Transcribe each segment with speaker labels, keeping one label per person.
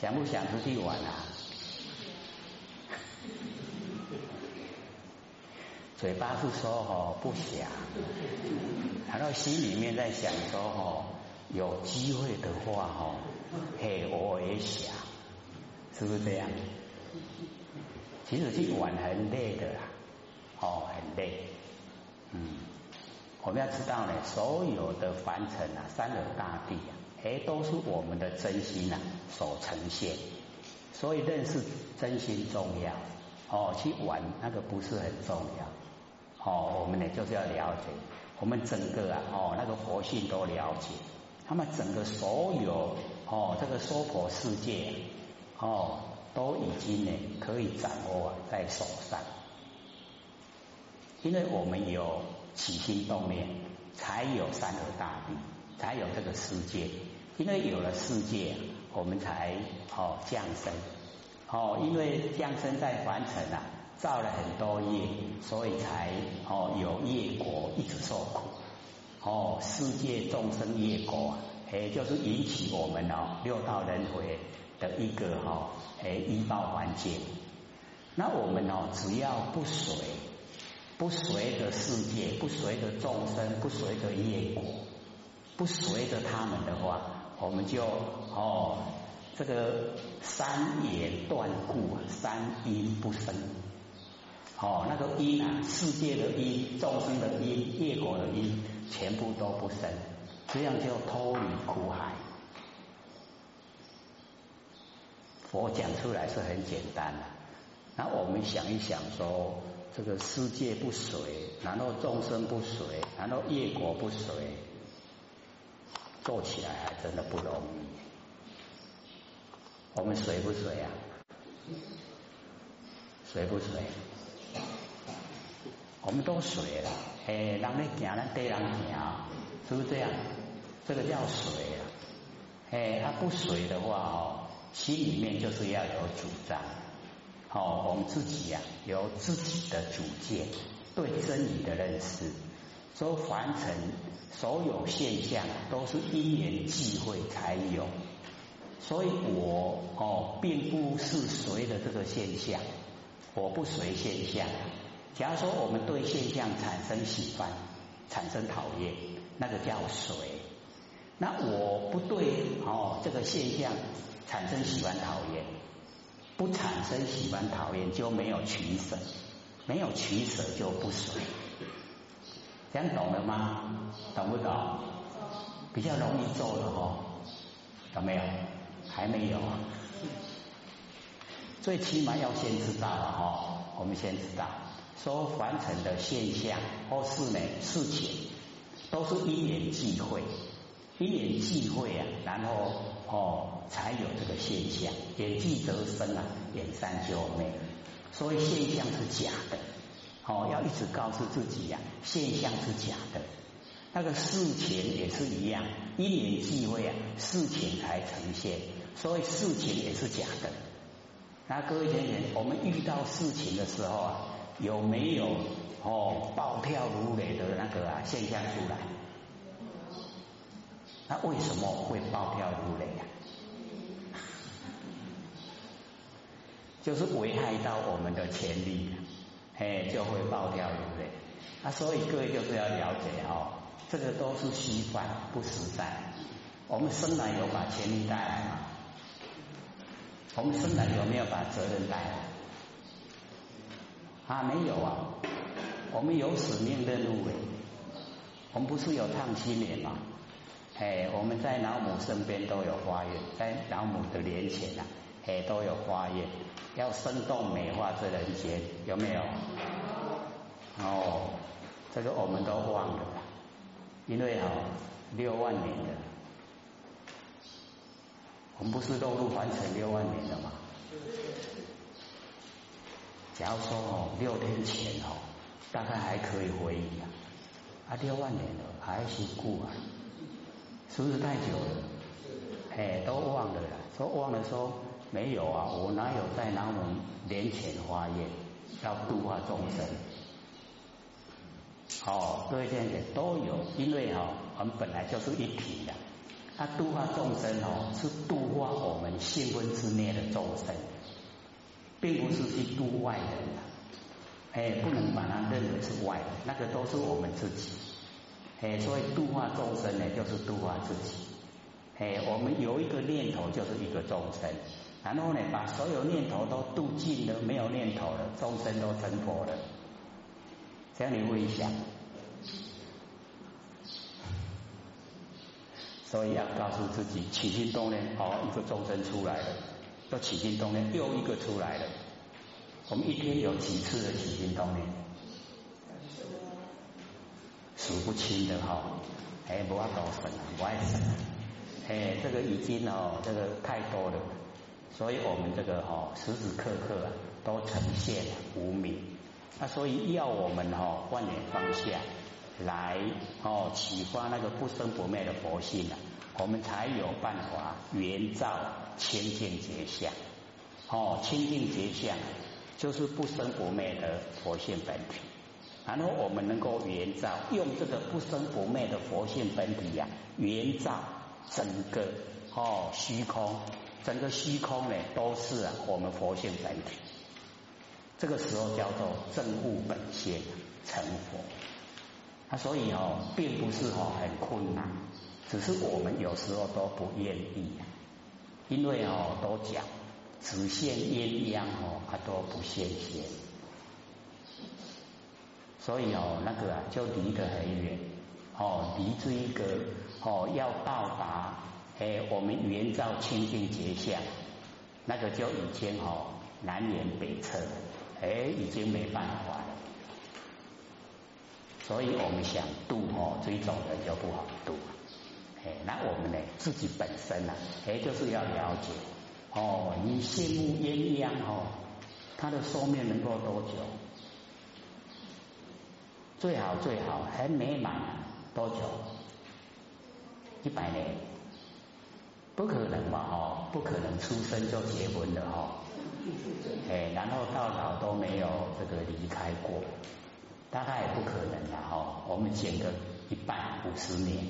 Speaker 1: 想不想出去玩啊？嘴巴是说哦不想，然后心里面在想说哦有机会的话哦，嘿我也想，是不是这样？其实去玩很累的啦，哦很累，嗯，我们要知道呢，所有的凡尘啊，三有大地啊，哎都是我们的真心啊所呈现，所以认识真心重要，哦去玩那个不是很重要。哦，我们呢就是要了解，我们整个啊，哦，那个佛性都了解，那么整个所有哦，这个娑婆世界哦，都已经呢可以掌握在手上，因为我们有起心动念，才有三河大地，才有这个世界，因为有了世界，我们才哦降生，哦，因为降生在凡尘啊。造了很多业，所以才哦有业果一直受苦哦。世界众生业果啊，哎，就是引起我们哦六道轮回的一个哈哎医报环境。那我们哦只要不随不随着世界，不随着众生，不随着业果，不随着他们的话，我们就哦这个三业断故，三因不生。哦，那个因啊，世界的因，众生的因，业果的因，全部都不生，这样就脱离苦海。佛讲出来是很简单的，那我们想一想，说这个世界不随，然后众生不随，然后业果不随，做起来还真的不容易。我们随不随啊？随不随？我们都随了，哎，让你行，咱带人行，是不是这样？这个叫随啊，哎，他不随的话哦，心里面就是要有主张，哦，我们自己呀有自己的主见，对真理的认识，说凡尘所有现象都是因缘际会才有，所以我哦并不是随的这个现象，我不随现象。假如说我们对现象产生喜欢、产生讨厌，那个叫随。那我不对哦，这个现象产生喜欢、讨厌，不产生喜欢、讨厌就没有取舍，没有取舍就不随。这样懂了吗？懂不懂？比较容易做的哦，有没有？还没有啊。最起码要先知道了哈，我们先知道。说凡尘的现象或是呢事情，都是因缘际会，因缘际会啊，然后哦才有这个现象。缘际则生啊，眼三就灭。所以现象是假的，哦要一直告诉自己呀，现象是假的。那个事情也是一样，因缘际会啊，事情才呈现，所以事情也是假的。那各位先生，我们遇到事情的时候啊。有没有哦暴跳如雷的那个啊现象出来？那为什么会暴跳如雷呀？就是危害到我们的潜力，哎，就会爆掉，对不对。啊，所以各位就是要了解哦，这个都是虚幻不实在。我们生来有把权力带来吗？我们生来有没有把责任带来？啊，没有啊，我们有使命任务诶，我们不是有唱新年吗？哎，我们在老母身边都有花园，在老母的脸前啊，哎都有花园，要生动美化这人间，有没有？哦，这个我们都忘了，因为哈六万年的，我们不是都入凡尘六万年了吗？假如说哦，六天前哦，大概还可以回忆啊，啊，六万年了还是故啊，是不是太久了？哎，都忘了了，说忘了说没有啊，我哪有在那种年前发愿要度化众生？哦，各位先生都有，因为哈，我们本来就是一体的，他度化众生哦，是度化我们性分之内的众生，并不是去度外人的，哎，不能把它认为是外人，那个都是我们自己，哎，所以度化众生呢，就是度化自己，哎，我们有一个念头就是一个众生，然后呢，把所有念头都度尽了，没有念头了，众生都成佛了，这样你会想。所以要告诉自己起心动念，哦，一个众生出来了，又起心动念，又一个出来了。我们一天有几次的起心动念？数不清的哈，哎，不要搞神，不爱神，哎，这个已经哦，这个太多了。所以我们这个哈，时时刻刻啊，都呈现无明。那所以要我们哈，万念放下。来哦，启发那个不生不灭的佛性啊，我们才有办法圆照清净觉相。哦，清净觉相就是不生不灭的佛性本体。然后我们能够圆照，用这个不生不灭的佛性本体呀，圆照整个哦虚空，整个虚空呢都是啊我们佛性本体。这个时候叫做正悟本性成佛。啊，所以哦，并不是哦很困难，只是我们有时候都不愿意，因为哦都讲只现鸳鸯哦，它都不现仙，所以哦那个啊就离得很远哦，离这一个哦要到达哎我们圆照清净结相，那个就已经哦南辕北辙，哎已经没办法了。所以我们想度哦，这种人就不好度。哎，那我们呢，自己本身呢，哎，就是要了解哦，你羡慕鸳鸯哦，它的寿命能够多久？最好最好很美满多久？一百年？不可能吧？哦，不可能出生就结婚的哈。哎，然后到老都没有这个离开过。大概也不可能的哈，我们减个一半五十年，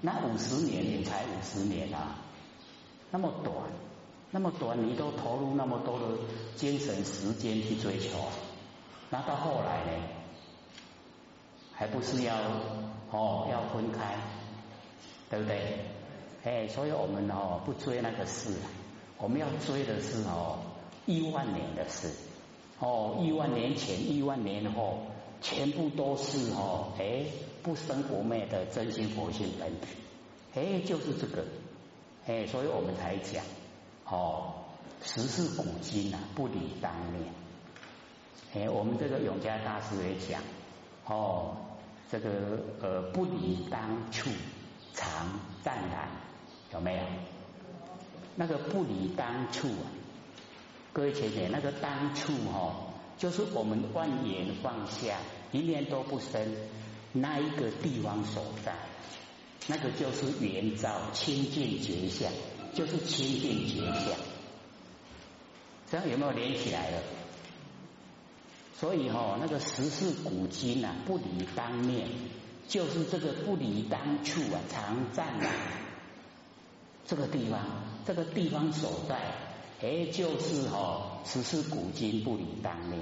Speaker 1: 那五十年也才五十年啊，那么短，那么短，你都投入那么多的精神时间去追求，那到后来呢，还不是要哦要分开，对不对？哎，所以我们哦不追那个事，我们要追的是哦亿万年的事，哦亿万年前，亿万年后。全部都是哦，哎，不生不灭的真心佛性本体，哎，就是这个，哎，所以我们才讲哦，时事古今啊，不离当年。哎，我们这个永嘉大师也讲哦，这个呃，不离当处，常淡然，有没有？那个不离当处啊，各位姐姐，那个当处哈。就是我们万言放下，一念都不生，那一个地方所在，那个就是圆照清净觉相，就是清净觉相。这样有没有连起来了？所以哈，那个十世古今啊，不离当面，就是这个不离当处啊，常站啊，这个地方，这个地方所在。哎，就是哦，只是古今不离当念，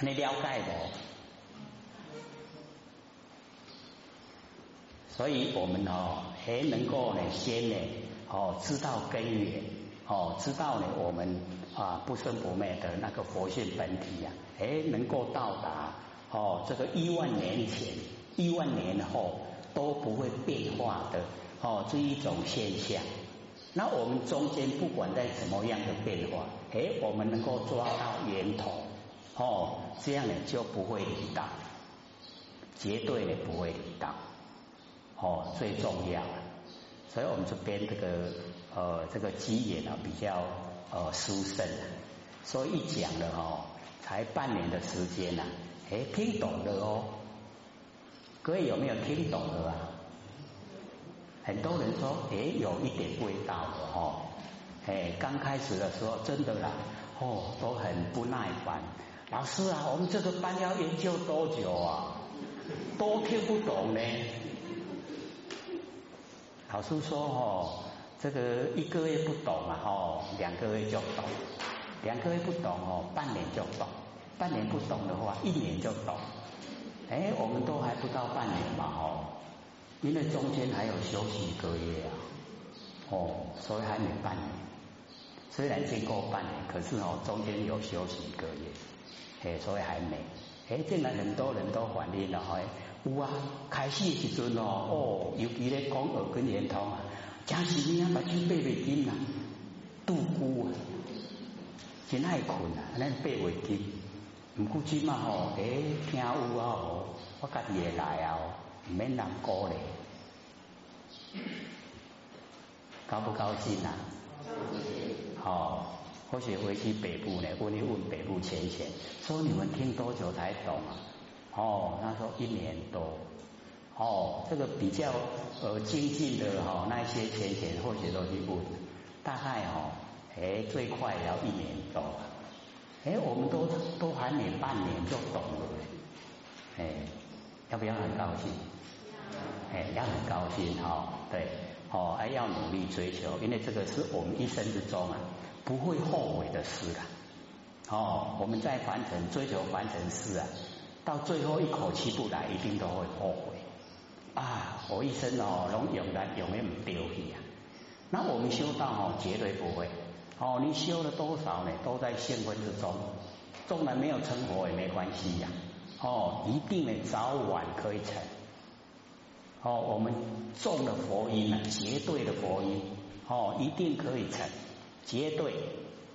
Speaker 1: 你了解不？所以我们哦，还能够呢，先呢，哦，知道根源，哦，知道呢，我们啊不生不灭的那个佛性本体呀，哎，能够到达哦，这个一万年前、一万年后都不会变化的哦，这一种现象。那我们中间不管在什么样的变化，哎，我们能够抓到源头，哦，这样呢就不会离道，绝对的不会离道，哦，最重要。所以我们这边这个呃这个机缘呢比较呃殊胜，所以一讲了哦，才半年的时间呐，哎，听懂了哦，各位有没有听懂了啊？很多人说，哎，有一点味道的哦，哎，刚开始的时候真的啦，哦，都很不耐烦。老师啊，我们这个班要研究多久啊？都听不懂呢。老师说，哦，这个一个月不懂嘛，哦，两个月就懂，两个月不懂哦，半年就懂，半年不懂的话，一年就懂。哎，我们都还不到半年嘛，哦，因为中间还有休息一个月啊，哦，所以还没半年。虽然经过半年，可是哦，中间有休息一个月，哎，所以还没。哎，竟然很多人都反映了，哎，有啊，开始时阵哦，哦，尤其咧讲耳根圆通啊，真是你啊，目睭闭袂紧啊，度孤啊，真爱困啊，咱闭袂紧。毋过即嘛吼，哎，听有啊哦，我家己会来啊哦，毋免人鼓励，高不高兴啊？好。或许回去北部呢，问一问北部浅浅，说你们听多久才懂啊？哦，他说一年多。哦，这个比较呃精进的哈，那些浅浅或许都去问，大概哦，哎，最快也要一年多。哎，我们都都还没半年就懂了，哎，要不要很高兴？哎，要很高兴哈，对，哦，还要努力追求，因为这个是我们一生之中啊。不会后悔的事啊！哦，我们在凡尘追求凡尘事啊，到最后一口气不来，一定都会后悔啊！我一生哦，拢永远永远唔丢弃啊！那我们修道哦，绝对不会哦。你修了多少呢？都在现分之中，纵然没有成佛也没关系呀！哦，一定呢，早晚可以成。哦，我们种了佛因啊，绝对的佛因哦，一定可以成。绝对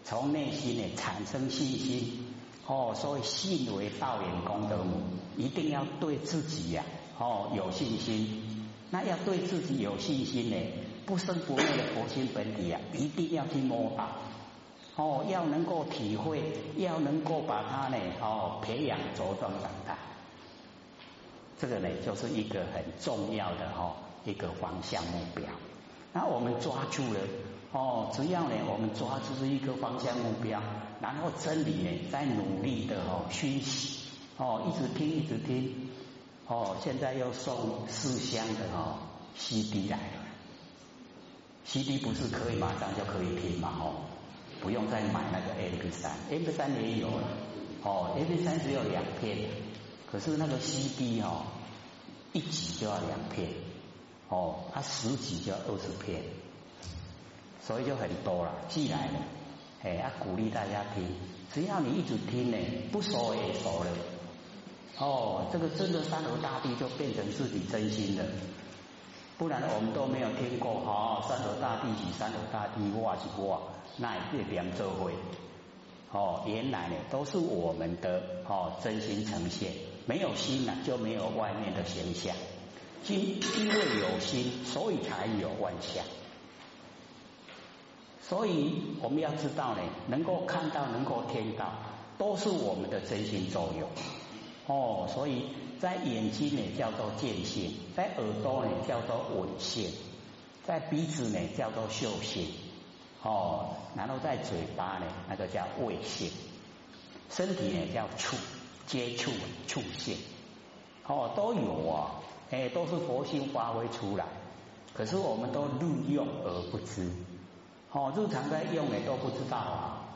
Speaker 1: 从内心呢产生信心哦，所以信为道源功德母，一定要对自己呀哦有信心。那要对自己有信心呢，不生不灭的佛心本体啊，一定要去摸到哦，要能够体会，要能够把它呢哦培养茁壮长大。这个呢就是一个很重要的哈一个方向目标。那我们抓住了。哦，只要呢，我们抓住一个方向目标，然后真理呢，在努力的哦熏习，哦，一直听，一直听，哦，现在又送四箱的哦 CD 来了，CD 不是可以马上就可以听嘛？哦，不用再买那个 MP 三，MP 三也有了，哦，MP 三只有两片，可是那个 CD 哦，一集就要两片，哦，它十集就要二十片。所以就很多了，既然呢，哎，要鼓励大家听。只要你一直听呢，不熟也熟了。哦，这个真的三河大地就变成自己真心的，不然我们都没有听过。哈，三河大地是三河大地，哇是哇，那也别这会。哦，原来呢都是我们的哦真心呈现，没有心呢就没有外面的形象。因因为有心，所以才有万象。所以我们要知道呢，能够看到、能够听到，都是我们的真心作用。哦，所以在眼睛呢叫做见性，在耳朵呢叫做闻性，在鼻子呢叫做嗅性。哦，然后在嘴巴呢那个叫味性，身体呢叫触接触触现。哦，都有啊，哎，都是佛性发挥出来，可是我们都利用而不知。哦，日常在用的都不知道啊，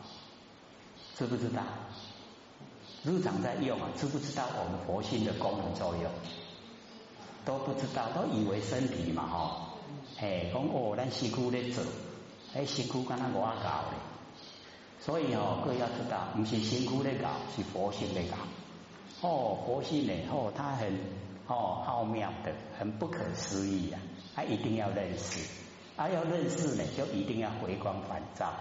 Speaker 1: 知不知道？日常在用啊，知不知道我们佛性的功能作用？都不知道，都以为身体嘛，吼，哎，讲哦，咱辛苦咧做，哎，辛苦跟他我搞的，所以哦，各位要知道，不是辛苦的搞，是佛性咧搞。哦，佛性呢，哦，它很哦奥妙的，很不可思议啊，他一定要认识。啊，要认识呢，就一定要回光返照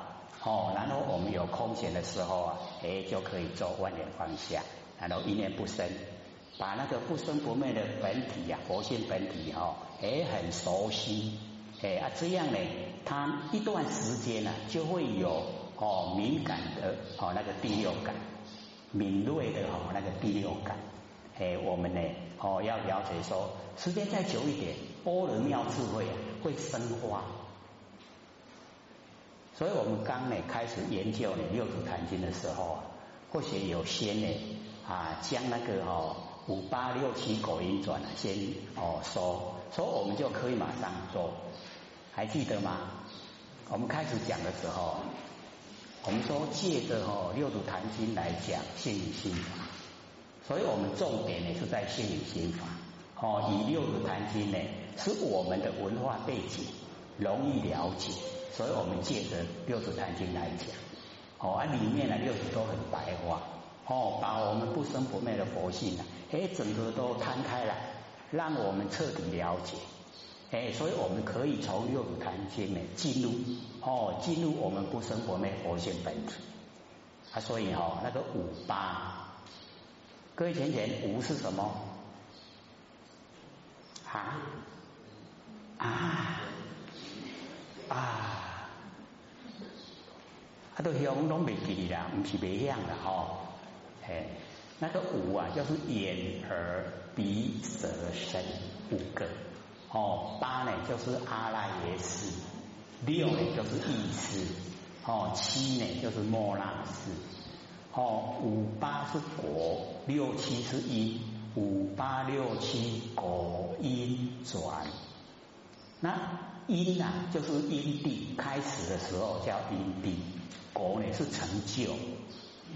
Speaker 1: 哦。然后我们有空闲的时候啊，哎，就可以做万年放下，然后一念不生，把那个不生不灭的本体呀，佛性本体哈，哎，很熟悉，哎啊，这样呢，它一段时间呢，就会有哦敏感的哦那个第六感，敏锐的哦那个第六感，哎，我们呢哦要了解说，时间再久一点，波罗妙智慧啊。会生花，所以我们刚呢开始研究呢六祖坛经的时候啊，或许有先呢啊将那个哦五八六七口音转先哦说说我们就可以马上做，还记得吗？我们开始讲的时候，我们说借着哦六祖坛经来讲性与心法，所以我们重点呢是在性与心法。哦，以六祖坛经呢是我们的文化背景容易了解，所以我们借着六祖坛经来讲。哦，啊里面呢六祖都很白话，哦把我们不生不灭的佛性啊，哎整个都摊开来，让我们彻底了解。哎，所以我们可以从六祖坛经呢进入哦，进入我们不生不灭佛性本体。啊，所以哦那个五八，各位浅浅，五是什么？啊啊啊！啊，都香拢未记啦，唔是未香的吼。哎，那个五啊，就是眼、耳、鼻、舌、身五个。哦，八呢就是阿赖耶识，六呢就是意识，哦，七呢就是莫那识，哦，五八是果，六七是因，五八六七果因转。那因啊，就是因地开始的时候叫因地，果呢是成就，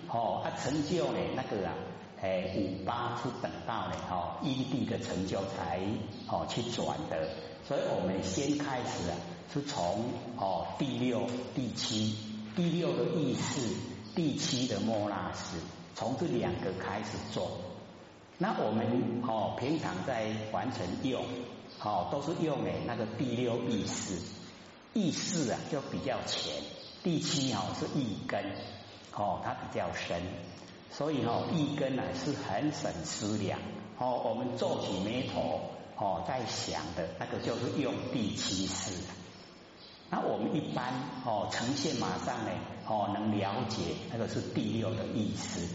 Speaker 1: 哦，啊成就呢那个啊。哎，五八是等到呢，哦，因地的成就才哦去转的，所以我们先开始啊，是从哦第六、第七、第六的意识，第七的莫那识，从这两个开始做。那我们哦平常在完成用，哦都是用诶那个第六意识，意识啊就比较浅，第七哦是意根，哦它比较深。所以哈，一根呢是很省思量哦。我们皱起眉头哦，在想的那个就是用第七识。那我们一般哦呈现马上呢哦能了解那个是第六的意思。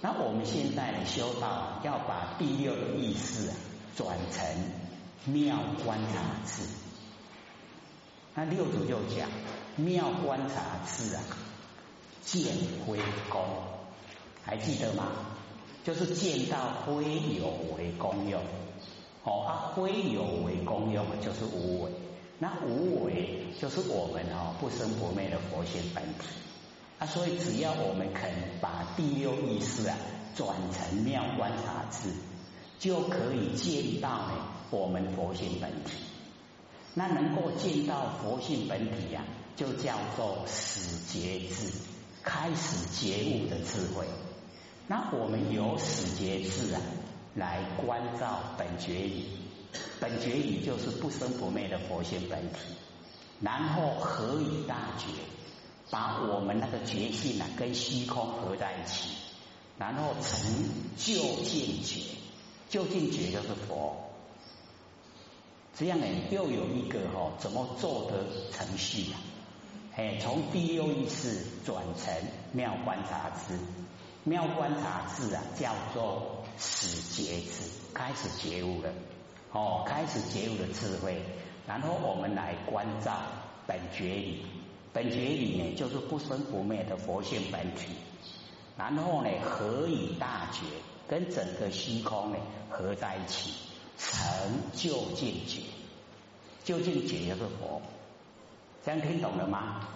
Speaker 1: 那我们现在呢修道要把第六的意思啊转成妙观察智。那六祖就讲妙观察智啊，见归功。还记得吗？就是见到灰有为功用，哦，啊，灰有为功用就是无为，那无为就是我们哦不生不灭的佛性本体，啊，所以只要我们肯把第六意识啊转成妙观察智，就可以见到呢我们佛性本体。那能够见到佛性本体呀，就叫做始觉智，开始觉悟的智慧。那我们由始觉智啊来关照本觉理，本觉理就是不生不灭的佛性本体，然后合以大觉，把我们那个觉性啊跟虚空合在一起，然后成就近觉，就近觉就是佛。这样呢又有一个哈怎么做的程序啊？哎，从第六意识转成妙观察智。妙观察智啊，叫做始觉智，开始觉悟了，哦，开始觉悟的智慧。然后我们来关照本觉理，本觉理呢，就是不生不灭的佛性本体。然后呢，合以大觉，跟整个虚空呢合在一起，成就近觉，究竟觉就是佛。这样听懂了吗？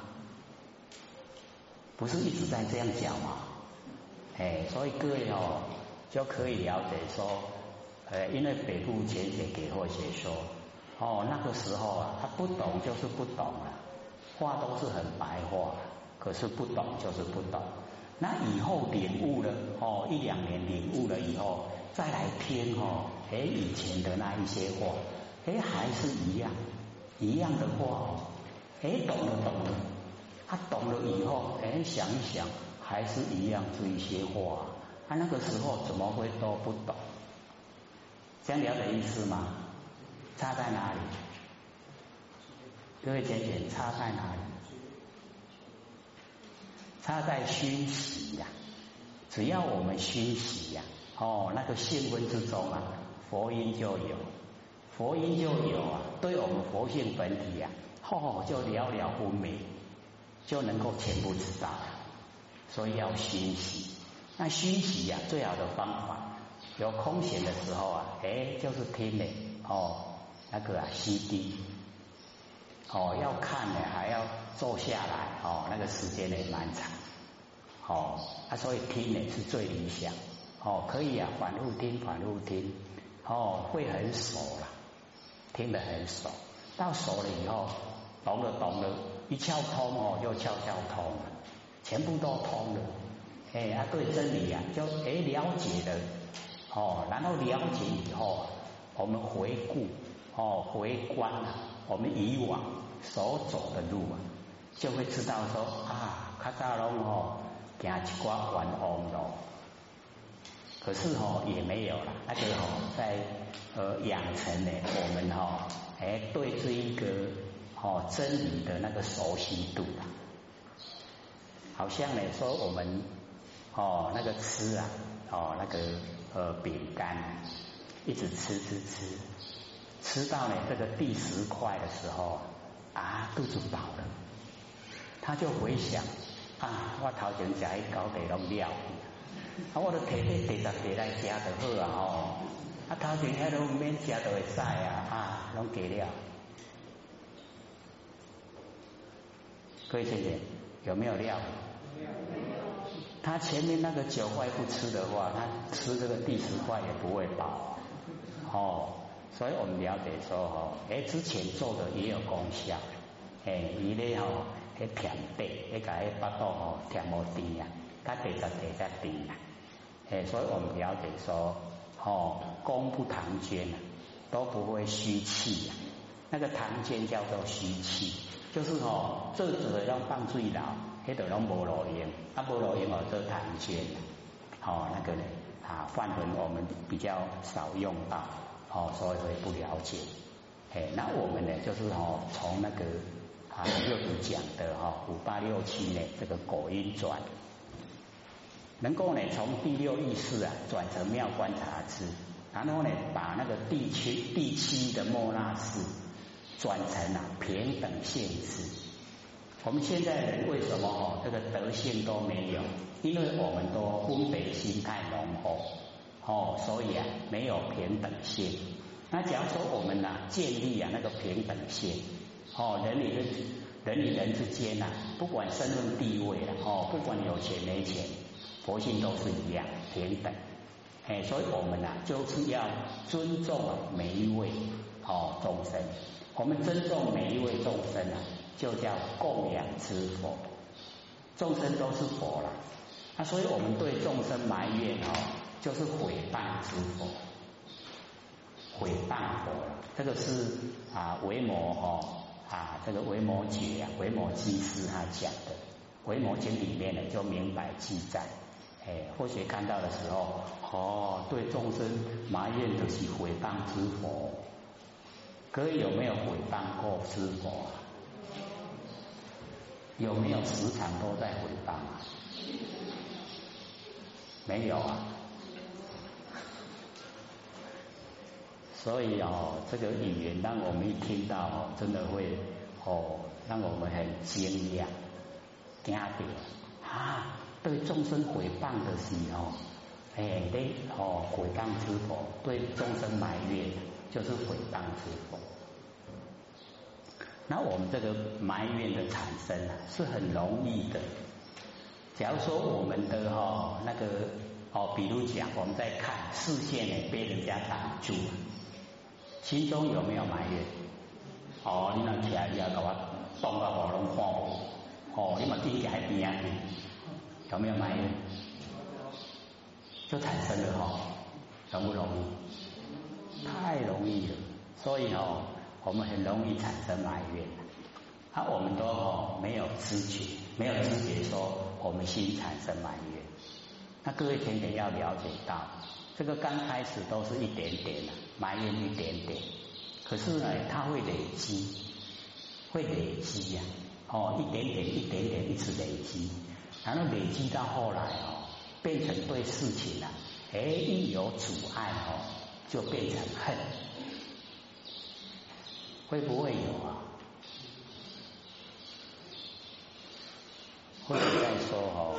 Speaker 1: 不是一直在这样讲吗？哎，所以各位哦，就可以了解说，呃，因为北部简写给或写说，哦，那个时候啊，他不懂就是不懂了，话都是很白话，可是不懂就是不懂。那以后领悟了，哦，一两年领悟了以后，再来听哦，哎，以前的那一些话，哎，还是一样，一样的话哦，哎，懂了懂了，他懂了以后，哎，想一想。还是一样这一些话，他那个时候怎么会都不懂？这样了解意思吗？差在哪里？各位姐姐，差在哪里？差在熏习呀！只要我们熏习呀，哦，那个性分之中啊，佛音就有，佛音就有啊，对我们佛性本体呀，哦，就了了分明，就能够全部知道。所以要熏习，那熏习呀，最好的方法，有空闲的时候啊，哎，就是听呢，哦，那个啊，CD，哦，要看呢，还要坐下来哦，那个时间也蛮长，哦，啊，所以听呢是最理想，哦，可以啊，反复听，反复听，哦，会很熟了，听得很熟，到熟了以后，懂了懂了，一窍通哦，就窍窍通了，全部都通了，哎，啊，对真理啊，就哎了解了，哦，然后了解以后，我们回顾，哦，回观啊，我们以往所走的路啊。就会知道说啊，卡扎龙哦，行一挂弯弯路，可是哦也没有了，那就哦在呃养成呢，我们哈哎对这一个哦真理的那个熟悉度啊，好像呢说我们哦那个吃啊哦那个呃饼干，一直吃吃吃，吃到呢这个第十块的时候啊肚子饱了。他就回想啊，我头前食迄高地拢了，啊，我都摕迄第十块来食就好啊哦，啊，头前遐都唔免食都会使啊，啊，拢给了。各位姐姐，有没有料？他前面那个九块不吃的话，他吃这个第十块也不会饱，哦，所以我们了解说哦，哎，之前做的也有功效，哎，伊咧吼。迄甜地，迄个迄巴肚吼甜无甜啊，它第十地才甜啊。诶，所以我们了解说，哦功不唐捐啊，都不会虚气啊。那个唐捐叫做虚气，就是吼做做拢放最牢，迄度拢无路用，啊无路用哦做唐捐，吼那个呢啊范文我们比较少用到，哦所以会不了解。诶，那我们呢就是吼从那个。啊，六祖讲的哈，五八六七呢，这个果音转，能够呢从第六意识啊转成妙观察智，然后呢把那个第七第七的莫那识转成啊平等性智。我们现在人为什么哦这个德性都没有？因为我们都分别心太浓厚哦，所以啊没有平等性。那假如说我们呢建立啊那个平等性。哦，人与人、人与人之间呐，不管身份地位了，哦，不管有钱没钱，佛性都是一样平等。哎，所以我们呐，就是要尊重每一位哦众生。我们尊重每一位众生啊，就叫供养之佛。众生都是佛了，那所以我们对众生埋怨哦，就是毁谤之佛，毁谤佛。这个是啊，为魔哦。啊，这个维摩诘啊，维摩诘师他讲的《维摩经》里面呢，就明白记载。哎，或许看到的时候，哦，对众生埋怨的是毁谤之佛，各位有没有毁谤过之佛？有没有时常都在回谤啊？没有啊。所以哦，这个语言让我们一听到哦，真的会哦，让我们很惊讶、惊到啊！对众生回谤的时候，哎，对哦，回谤之佛；对众生埋怨，就是回谤之佛。那我们这个埋怨的产生，是很容易的。假如说我们的哈那个哦，比如讲我们在看视线呢，被人家挡住。心中有没有埋怨？哦，你那起来要给我动个火龙看我，哦，你嘛自己还边啊？有没有埋怨？就产生了哈，容不容易？太容易了，所以哦，我们很容易产生埋怨。啊，我们都哦没有知觉，没有知觉说我们心产生埋怨。那各位天天要了解到。这个刚开始都是一点点的埋怨一点点，可是呢，它会累积，会累积呀，哦，一点点一点点一直累积，然后累积到后来哦，变成对事情啊，哎，一有阻碍哦，就变成恨，会不会有啊？或者再说哦，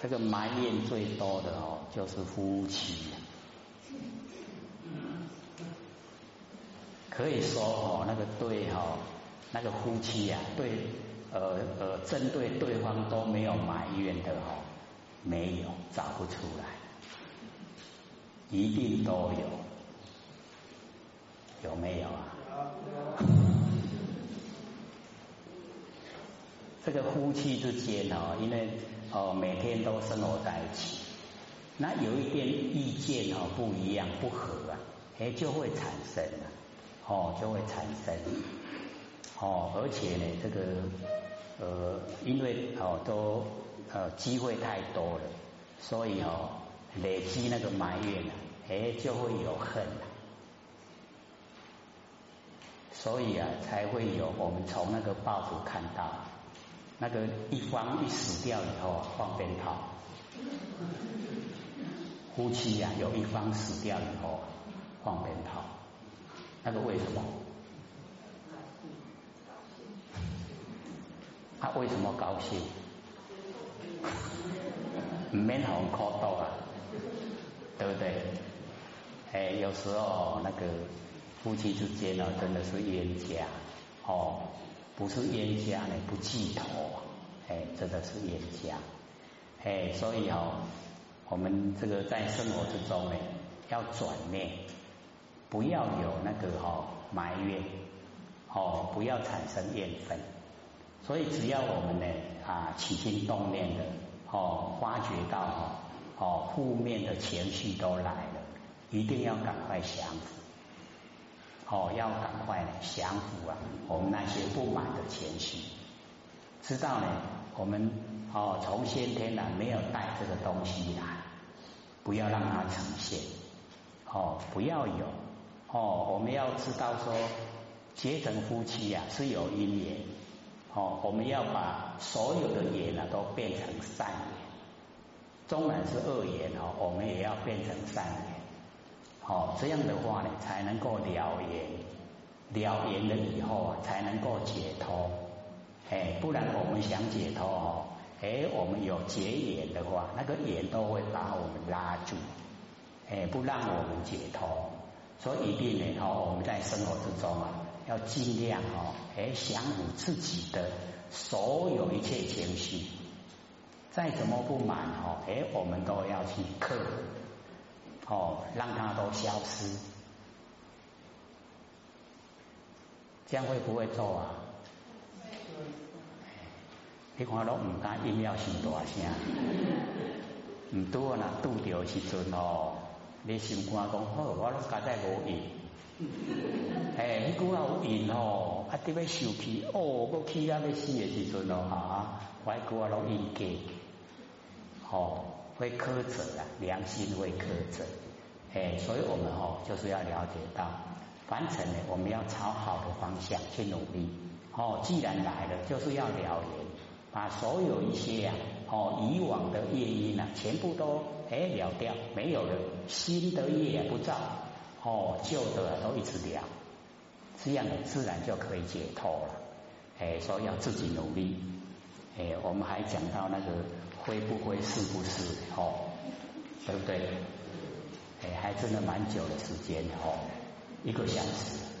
Speaker 1: 这个埋怨最多的哦，就是夫妻。可以说哦，那个对哈，那个夫妻呀，对呃呃，针对对方都没有埋怨的哦，没有，找不出来，一定都有，有没有啊？这个夫妻之间哦，因为哦每天都生活在一起，那有一点意见哦不一样不合啊，哎就会产生了，哦就会产生，哦而且呢这个呃因为哦都呃机会太多了，所以哦累积那个埋怨啊，哎就会有恨啊，所以啊才会有我们从那个报纸看到。那个一方一死掉以后放鞭炮，夫妻呀有一方死掉以后放鞭炮，那个为什么？他为什么高兴？唔免红可多啊，对不对？哎，有时候那个夫妻之间呢，真的是冤家哦。不是冤家呢，不记头，哎，真的是冤家，哎，所以哦，我们这个在生活之中呢，要转念，不要有那个哈埋怨，哦，不要产生怨愤，所以只要我们呢啊起心动念的哦，发觉到哈哦负面的情绪都来了，一定要赶快降服。哦，要赶快降服啊！我们那些不满的情绪，知道呢？我们哦，从先天呢没有带这个东西来，不要让它呈现。哦，不要有哦，我们要知道说，结成夫妻呀是有因缘。哦，我们要把所有的缘呢都变成善缘，纵然是恶缘哦，我们也要变成善缘。哦，这样的话呢，才能够了缘，了缘了以后啊，才能够解脱。哎，不然我们想解脱哦，哎，我们有结缘的话，那个缘都会把我们拉住，哎，不让我们解脱。所以一定呢，哦，我们在生活之中啊，要尽量哦，哎，降服自己的所有一切情绪，再怎么不满哦，哎，我们都要去克服。哦，让它都消失，这样会不会做啊？你看都唔敢音要声大声，唔多啦，拄着时阵哦，你心肝讲好，我拢加在无应。哎，你句话有应哦，啊，特别受气哦，我气啊要死的时阵哦，啊，我句话拢应给，哦。会苛责啊，良心会苛责，哎，所以我们哦就是要了解到，凡尘呢，我们要朝好的方向去努力。哦，既然来了，就是要了缘，把所有一些呀，哦以往的业因呢，全部都哎了掉，没有了，新的业不造，哦旧的都一直了，这样自然就可以解脱了。哎，所以要自己努力。哎，我们还讲到那个。会不会是不是哦？对不对？哎，还真的蛮久的时间哦，一个小时。